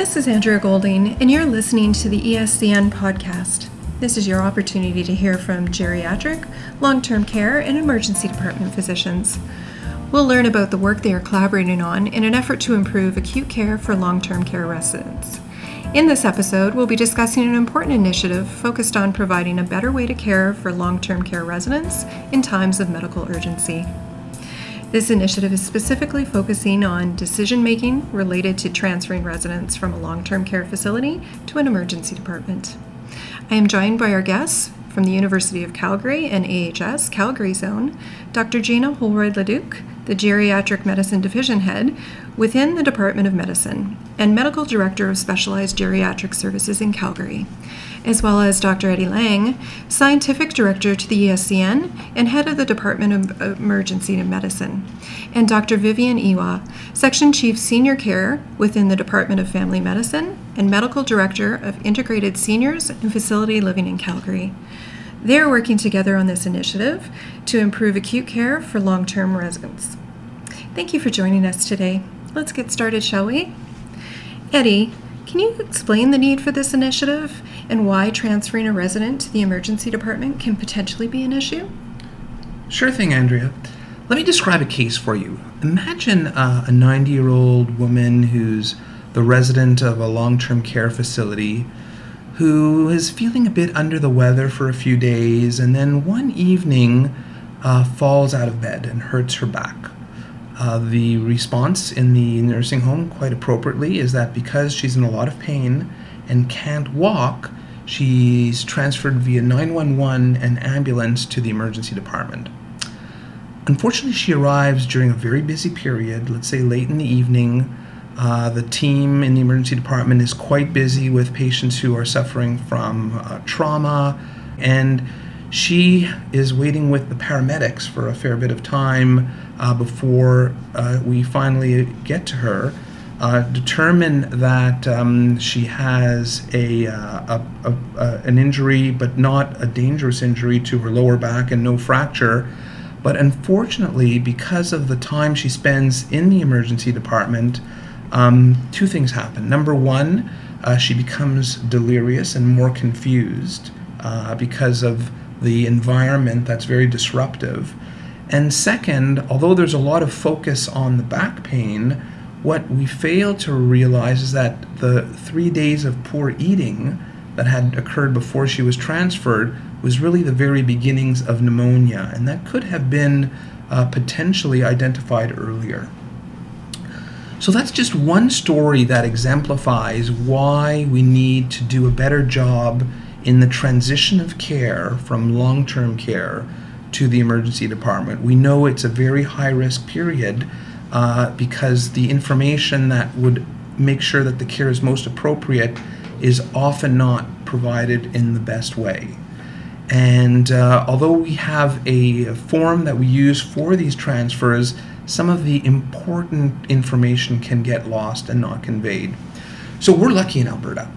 This is Andrea Golding, and you're listening to the ESCN podcast. This is your opportunity to hear from geriatric, long term care, and emergency department physicians. We'll learn about the work they are collaborating on in an effort to improve acute care for long term care residents. In this episode, we'll be discussing an important initiative focused on providing a better way to care for long term care residents in times of medical urgency. This initiative is specifically focusing on decision making related to transferring residents from a long term care facility to an emergency department. I am joined by our guests from the University of Calgary and AHS Calgary Zone, Dr. Gina Holroyd Leduc, the Geriatric Medicine Division Head within the Department of Medicine, and Medical Director of Specialized Geriatric Services in Calgary, as well as Dr. Eddie Lang, Scientific Director to the ESCN and Head of the Department of Emergency and Medicine, and Dr. Vivian Ewa, Section Chief Senior Care within the Department of Family Medicine and Medical Director of Integrated Seniors and Facility Living in Calgary. They are working together on this initiative to improve acute care for long term residents. Thank you for joining us today. Let's get started, shall we? Eddie, can you explain the need for this initiative and why transferring a resident to the emergency department can potentially be an issue? Sure thing, Andrea. Let me describe a case for you. Imagine uh, a 90 year old woman who's the resident of a long term care facility who is feeling a bit under the weather for a few days and then one evening uh, falls out of bed and hurts her back. Uh, the response in the nursing home, quite appropriately, is that because she's in a lot of pain and can't walk, she's transferred via 911 and ambulance to the emergency department. Unfortunately, she arrives during a very busy period, let's say late in the evening. Uh, the team in the emergency department is quite busy with patients who are suffering from uh, trauma, and she is waiting with the paramedics for a fair bit of time uh, before uh, we finally get to her. Uh, determine that um, she has a, uh, a, a, a, an injury, but not a dangerous injury to her lower back and no fracture. But unfortunately, because of the time she spends in the emergency department, um, two things happen. Number one, uh, she becomes delirious and more confused uh, because of the environment that's very disruptive. And second, although there's a lot of focus on the back pain, what we fail to realize is that the three days of poor eating that had occurred before she was transferred was really the very beginnings of pneumonia, and that could have been uh, potentially identified earlier. So that's just one story that exemplifies why we need to do a better job in the transition of care from long term care to the emergency department. We know it's a very high risk period uh, because the information that would make sure that the care is most appropriate is often not provided in the best way. And uh, although we have a form that we use for these transfers, some of the important information can get lost and not conveyed. So we're lucky in Alberta.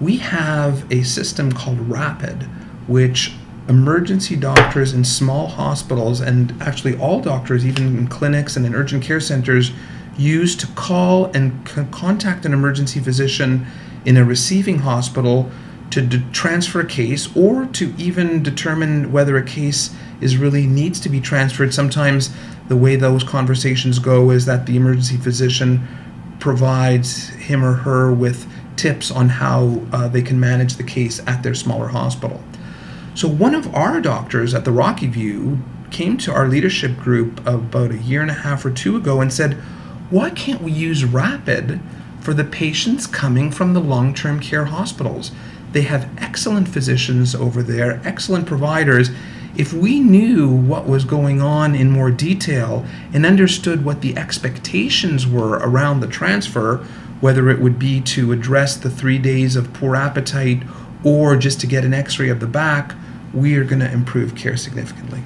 We have a system called RAPID, which emergency doctors in small hospitals and actually all doctors, even in clinics and in urgent care centers, use to call and c- contact an emergency physician in a receiving hospital to transfer a case or to even determine whether a case is really needs to be transferred. Sometimes the way those conversations go is that the emergency physician provides him or her with tips on how uh, they can manage the case at their smaller hospital. So one of our doctors at the Rocky View came to our leadership group about a year and a half or two ago and said, "Why can't we use Rapid for the patients coming from the long-term care hospitals? They have excellent physicians over there, excellent providers." If we knew what was going on in more detail and understood what the expectations were around the transfer, whether it would be to address the three days of poor appetite or just to get an x ray of the back, we are going to improve care significantly.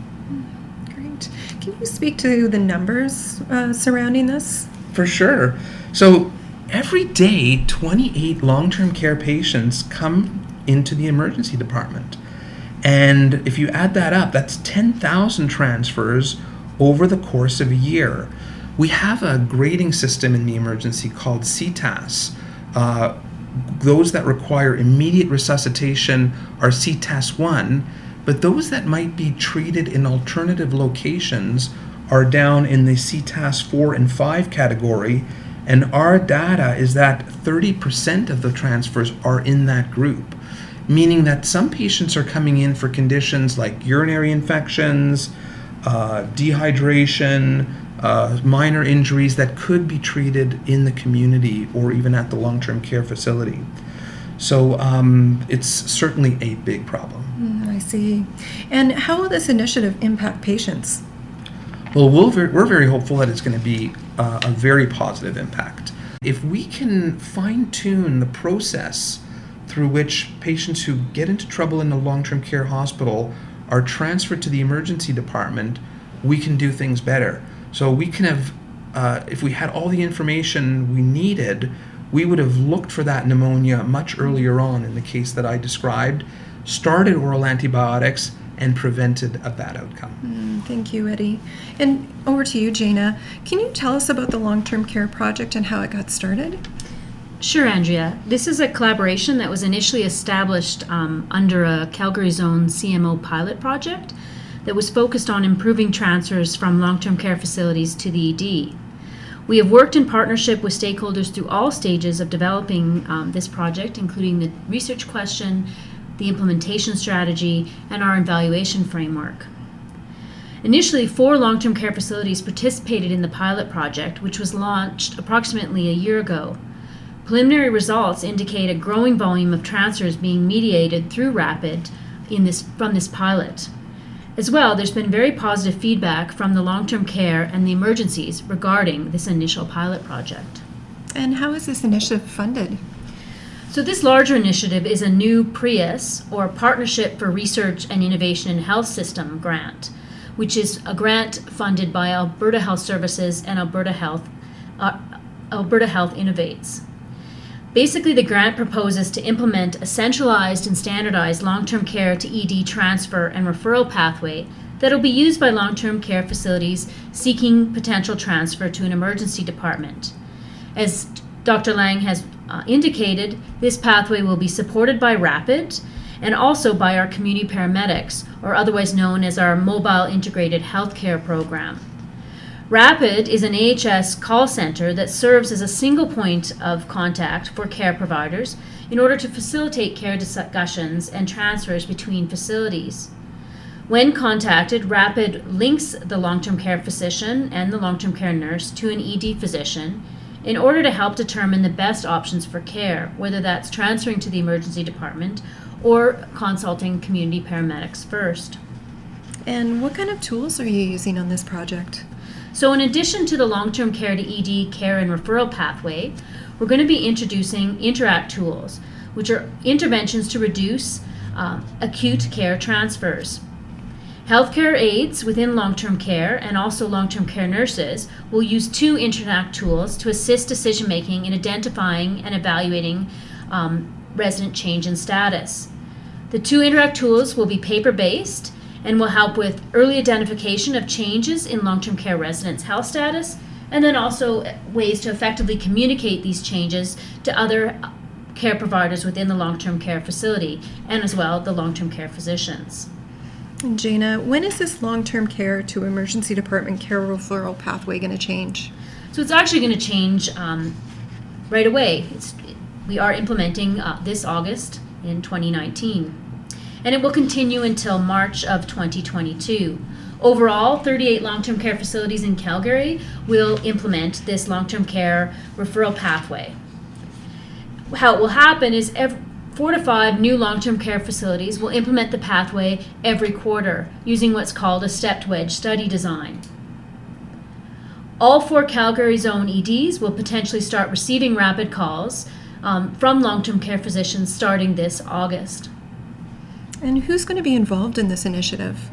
Great. Can you speak to the numbers uh, surrounding this? For sure. So, every day, 28 long term care patients come into the emergency department. And if you add that up, that's 10,000 transfers over the course of a year. We have a grading system in the emergency called CTAS, Uh, those that require immediate resuscitation are CTAS 1, but those that might be treated in alternative locations are down in the CTAS 4 and 5 category. And our data is that 30% of the transfers are in that group, meaning that some patients are coming in for conditions like urinary infections, uh, dehydration, uh, minor injuries that could be treated in the community or even at the long term care facility. So um, it's certainly a big problem. Mm, I see. And how will this initiative impact patients? Well, we're, we're very hopeful that it's going to be uh, a very positive impact. If we can fine tune the process through which patients who get into trouble in a long term care hospital are transferred to the emergency department, we can do things better. So we can have, uh, if we had all the information we needed, we would have looked for that pneumonia much earlier on in the case that I described, started oral antibiotics, and prevented a bad outcome. Mm, thank you, Eddie. And over to you, Jayna. Can you tell us about the long term care project and how it got started? Sure, Andrea. This is a collaboration that was initially established um, under a Calgary Zone CMO pilot project that was focused on improving transfers from long term care facilities to the ED. We have worked in partnership with stakeholders through all stages of developing um, this project, including the research question, the implementation strategy, and our evaluation framework. Initially, four long term care facilities participated in the pilot project, which was launched approximately a year ago. Preliminary results indicate a growing volume of transfers being mediated through RAPID in this, from this pilot. As well, there's been very positive feedback from the long term care and the emergencies regarding this initial pilot project. And how is this initiative funded? So, this larger initiative is a new PRIHS, or Partnership for Research and Innovation in Health System grant, which is a grant funded by Alberta Health Services and Alberta Health, uh, Alberta Health Innovates. Basically, the grant proposes to implement a centralized and standardized long term care to ED transfer and referral pathway that will be used by long term care facilities seeking potential transfer to an emergency department. As Dr. Lang has uh, indicated, this pathway will be supported by RAPID and also by our community paramedics, or otherwise known as our Mobile Integrated Healthcare Program. Rapid is an AHS call center that serves as a single point of contact for care providers in order to facilitate care discussions and transfers between facilities. When contacted, Rapid links the long term care physician and the long term care nurse to an ED physician in order to help determine the best options for care, whether that's transferring to the emergency department or consulting community paramedics first. And what kind of tools are you using on this project? So, in addition to the long term care to ED care and referral pathway, we're going to be introducing Interact tools, which are interventions to reduce um, acute care transfers. Healthcare aides within long term care and also long term care nurses will use two Interact tools to assist decision making in identifying and evaluating um, resident change in status. The two Interact tools will be paper based and will help with early identification of changes in long term care residents' health status, and then also ways to effectively communicate these changes to other care providers within the long term care facility and as well the long term care physicians. Jayna, when is this long term care to emergency department care referral pathway going to change? So it's actually going to change um, right away. It's, we are implementing uh, this August in 2019 and it will continue until March of 2022. Overall, 38 long term care facilities in Calgary will implement this long term care referral pathway. How it will happen is every, four to five new long term care facilities will implement the pathway every quarter using what's called a stepped wedge study design. All four Calgary zone EDs will potentially start receiving rapid calls um, from long term care physicians starting this August. And who's going to be involved in this initiative?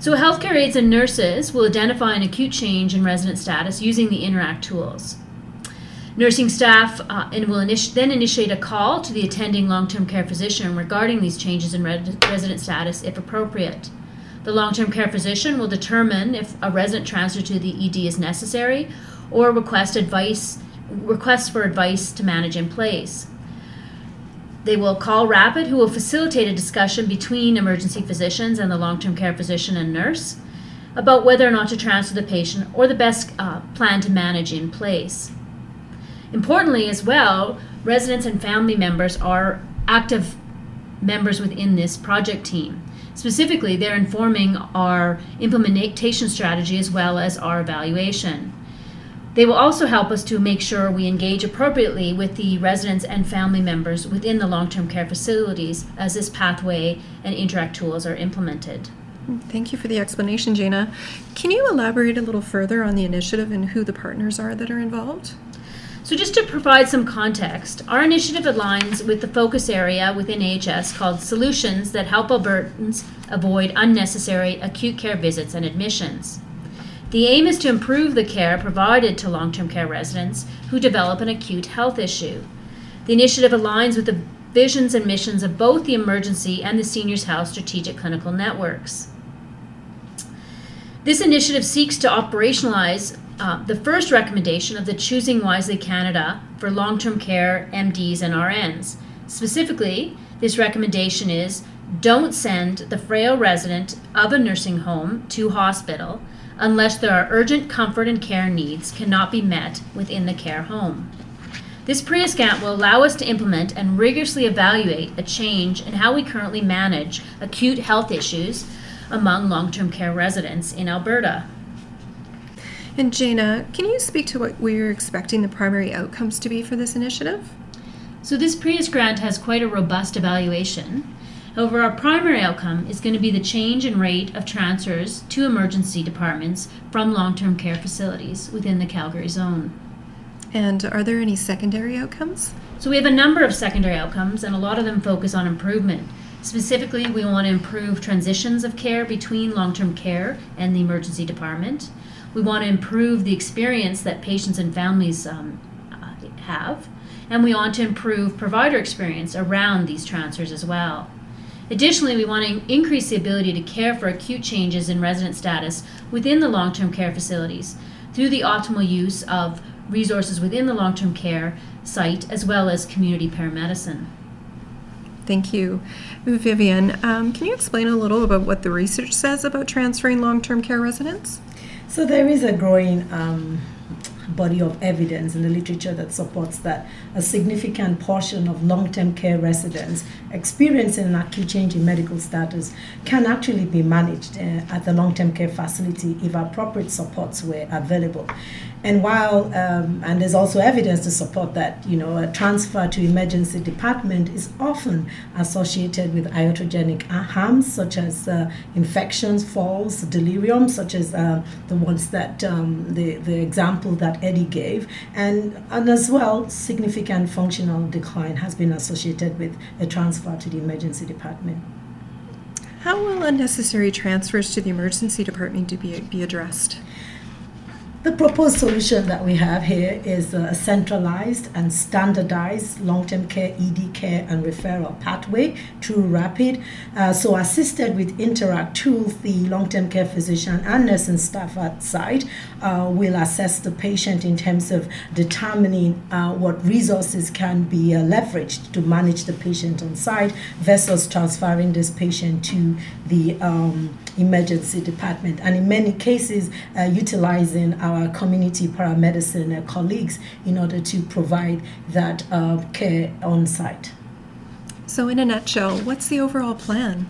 So, healthcare aides and nurses will identify an acute change in resident status using the Interact tools. Nursing staff uh, and will initi- then initiate a call to the attending long term care physician regarding these changes in resident status if appropriate. The long term care physician will determine if a resident transfer to the ED is necessary or request advice requests for advice to manage in place. They will call Rapid, who will facilitate a discussion between emergency physicians and the long term care physician and nurse about whether or not to transfer the patient or the best uh, plan to manage in place. Importantly, as well, residents and family members are active members within this project team. Specifically, they're informing our implementation strategy as well as our evaluation. They will also help us to make sure we engage appropriately with the residents and family members within the long term care facilities as this pathway and interact tools are implemented. Thank you for the explanation, Jayna. Can you elaborate a little further on the initiative and who the partners are that are involved? So, just to provide some context, our initiative aligns with the focus area within AHS called Solutions that Help Albertans Avoid Unnecessary Acute Care Visits and Admissions. The aim is to improve the care provided to long term care residents who develop an acute health issue. The initiative aligns with the visions and missions of both the emergency and the seniors' health strategic clinical networks. This initiative seeks to operationalize uh, the first recommendation of the Choosing Wisely Canada for long term care MDs and RNs. Specifically, this recommendation is don't send the frail resident of a nursing home to hospital unless there are urgent comfort and care needs cannot be met within the care home. This PRIHS grant will allow us to implement and rigorously evaluate a change in how we currently manage acute health issues among long term care residents in Alberta. And Jayna, can you speak to what we're expecting the primary outcomes to be for this initiative? So, this PRIHS grant has quite a robust evaluation. However, our primary outcome is going to be the change in rate of transfers to emergency departments from long term care facilities within the Calgary zone. And are there any secondary outcomes? So, we have a number of secondary outcomes, and a lot of them focus on improvement. Specifically, we want to improve transitions of care between long term care and the emergency department. We want to improve the experience that patients and families um, uh, have. And we want to improve provider experience around these transfers as well. Additionally, we want to increase the ability to care for acute changes in resident status within the long term care facilities through the optimal use of resources within the long term care site as well as community paramedicine. Thank you. Vivian, um, can you explain a little about what the research says about transferring long term care residents? So, there is a growing um, body of evidence in the literature that supports that a significant portion of long term care residents experiencing an acute change in medical status can actually be managed uh, at the long term care facility if appropriate supports were available. And while, um, and there's also evidence to support that, you know, a transfer to emergency department is often associated with iatrogenic harms such as uh, infections, falls, delirium, such as uh, the ones that, um, the, the example that Eddie gave, and, and as well, significant functional decline has been associated with a transfer to the emergency department. How will unnecessary transfers to the emergency department to be, be addressed? The proposed solution that we have here is a centralized and standardized long term care, ED care, and referral pathway through RAPID. Uh, so, assisted with Interact tools, the long term care physician and nursing staff at site uh, will assess the patient in terms of determining uh, what resources can be uh, leveraged to manage the patient on site versus transferring this patient to the um, emergency department. And in many cases, uh, utilizing our community paramedicine uh, colleagues in order to provide that uh, care on site. So, in a nutshell, what's the overall plan?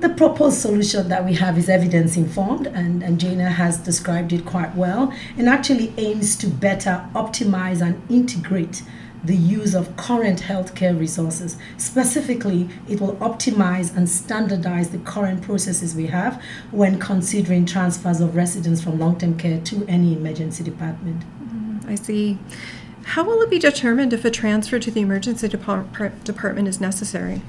The proposed solution that we have is evidence informed, and, and Jayna has described it quite well, and actually aims to better optimize and integrate the use of current healthcare resources. Specifically, it will optimize and standardize the current processes we have when considering transfers of residents from long term care to any emergency department. Mm, I see. How will it be determined if a transfer to the emergency depart- department is necessary?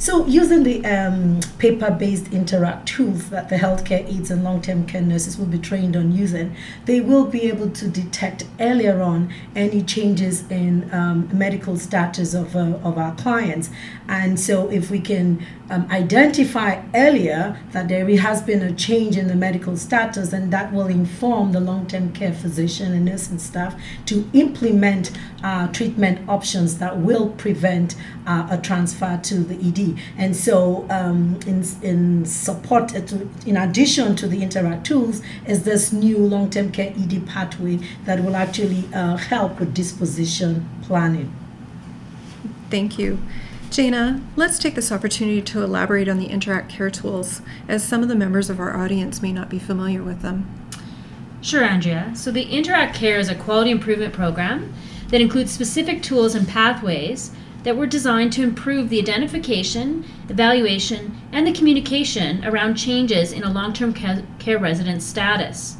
So, using the um, paper based interact tools that the healthcare aides and long term care nurses will be trained on using, they will be able to detect earlier on any changes in um, medical status of, uh, of our clients. And so, if we can um, identify earlier that there has been a change in the medical status, and that will inform the long term care physician and nursing staff to implement uh, treatment options that will prevent uh, a transfer to the ED. And so, um, in, in support, uh, to, in addition to the Interact tools, is this new long term care ED pathway that will actually uh, help with disposition planning. Thank you. Jayna, let's take this opportunity to elaborate on the Interact Care tools, as some of the members of our audience may not be familiar with them. Sure, Andrea. So, the Interact Care is a quality improvement program that includes specific tools and pathways that were designed to improve the identification, evaluation, and the communication around changes in a long term care resident's status.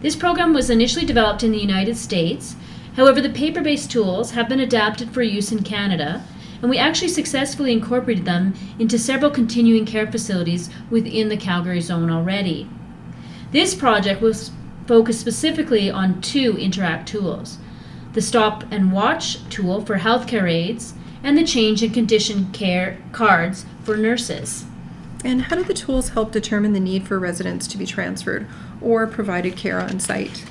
This program was initially developed in the United States. However, the paper based tools have been adapted for use in Canada, and we actually successfully incorporated them into several continuing care facilities within the Calgary zone already. This project was focused specifically on two Interact tools the Stop and Watch tool for healthcare aides and the change in condition care cards for nurses. And how do the tools help determine the need for residents to be transferred or provided care on site?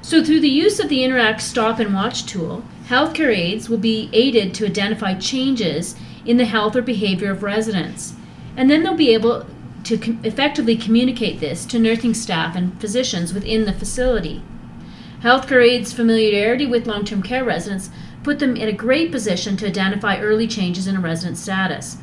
So, through the use of the Interact Stop and Watch tool, healthcare aides will be aided to identify changes in the health or behavior of residents. And then they'll be able to com- effectively communicate this to nursing staff and physicians within the facility. Healthcare aides' familiarity with long term care residents put them in a great position to identify early changes in a resident's status.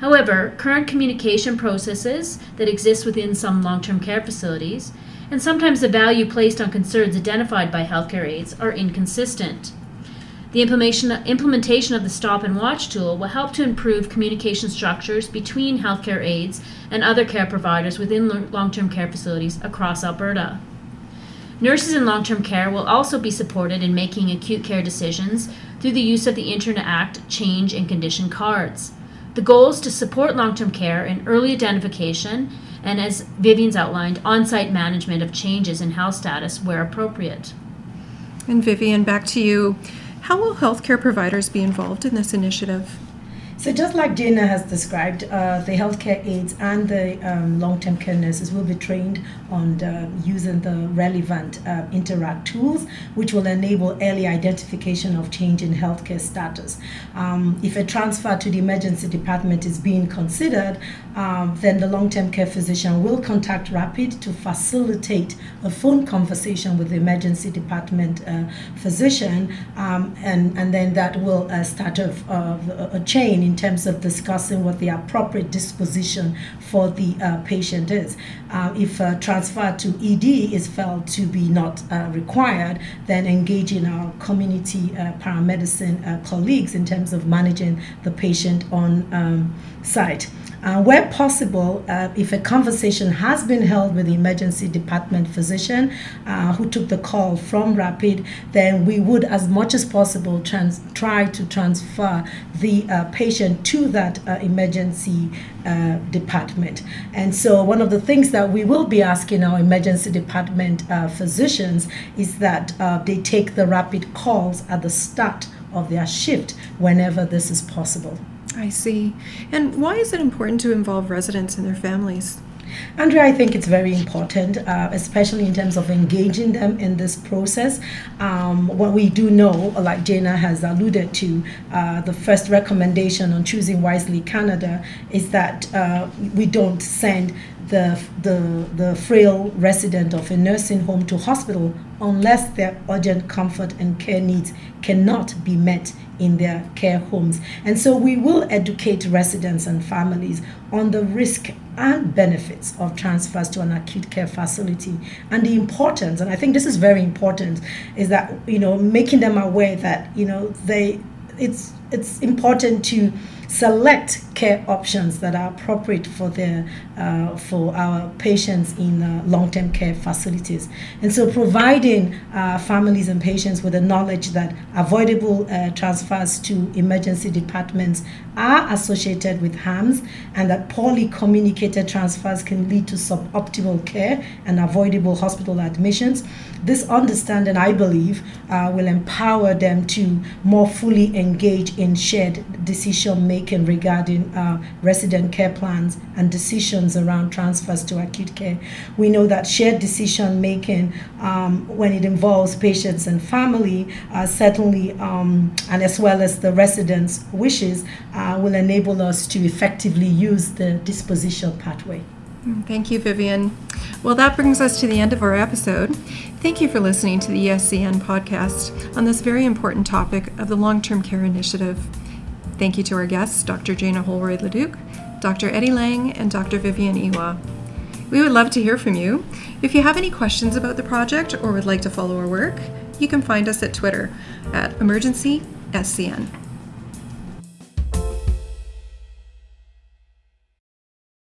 However, current communication processes that exist within some long term care facilities, and sometimes the value placed on concerns identified by healthcare aides, are inconsistent. The implementation of the Stop and Watch tool will help to improve communication structures between healthcare aides and other care providers within long term care facilities across Alberta. Nurses in long term care will also be supported in making acute care decisions through the use of the Internet Interact change and condition cards. The goal is to support long term care and early identification and, as Vivian's outlined, on site management of changes in health status where appropriate. And Vivian, back to you. How will healthcare providers be involved in this initiative? So, just like Jayna has described, uh, the healthcare aides and the um, long term care nurses will be trained on the, using the relevant uh, Interact tools, which will enable early identification of change in healthcare status. Um, if a transfer to the emergency department is being considered, um, then the long term care physician will contact Rapid to facilitate a phone conversation with the emergency department uh, physician, um, and, and then that will uh, start a, a chain in terms of discussing what the appropriate disposition for the uh, patient is. Uh, if transfer to ED is felt to be not uh, required, then engaging our community uh, paramedicine uh, colleagues in terms of managing the patient on um, site. Uh, where possible, uh, if a conversation has been held with the emergency department physician uh, who took the call from Rapid, then we would, as much as possible, trans- try to transfer the patient to that emergency uh, department. And so, one of the things that we will be asking our emergency department physicians is that they take the rapid calls at the start of their shift whenever this is possible. I see. And why is it important to involve residents and their families? Andrea, I think it's very important, uh, especially in terms of engaging them in this process. Um, what we do know, like Jayna has alluded to, uh, the first recommendation on choosing wisely Canada is that uh, we don't send the, the, the frail resident of a nursing home to hospital unless their urgent comfort and care needs cannot be met in their care homes. And so we will educate residents and families on the risk and benefits of transfers to an acute care facility. And the importance and I think this is very important is that you know making them aware that you know they it's it's important to select care options that are appropriate for their uh, for our patients in uh, long-term care facilities. And so, providing uh, families and patients with the knowledge that avoidable uh, transfers to emergency departments are associated with harms, and that poorly communicated transfers can lead to suboptimal care and avoidable hospital admissions. This understanding, I believe, uh, will empower them to more fully engage in shared decision making regarding uh, resident care plans and decisions around transfers to acute care. We know that shared decision making, um, when it involves patients and family, uh, certainly, um, and as well as the residents' wishes, uh, will enable us to effectively use the disposition pathway. Thank you, Vivian. Well, that brings us to the end of our episode. Thank you for listening to the ESCN podcast on this very important topic of the Long Term Care Initiative. Thank you to our guests, Dr. Jayna Holroyd Leduc, Dr. Eddie Lang, and Dr. Vivian Ewa. We would love to hear from you. If you have any questions about the project or would like to follow our work, you can find us at Twitter at Emergency SCN.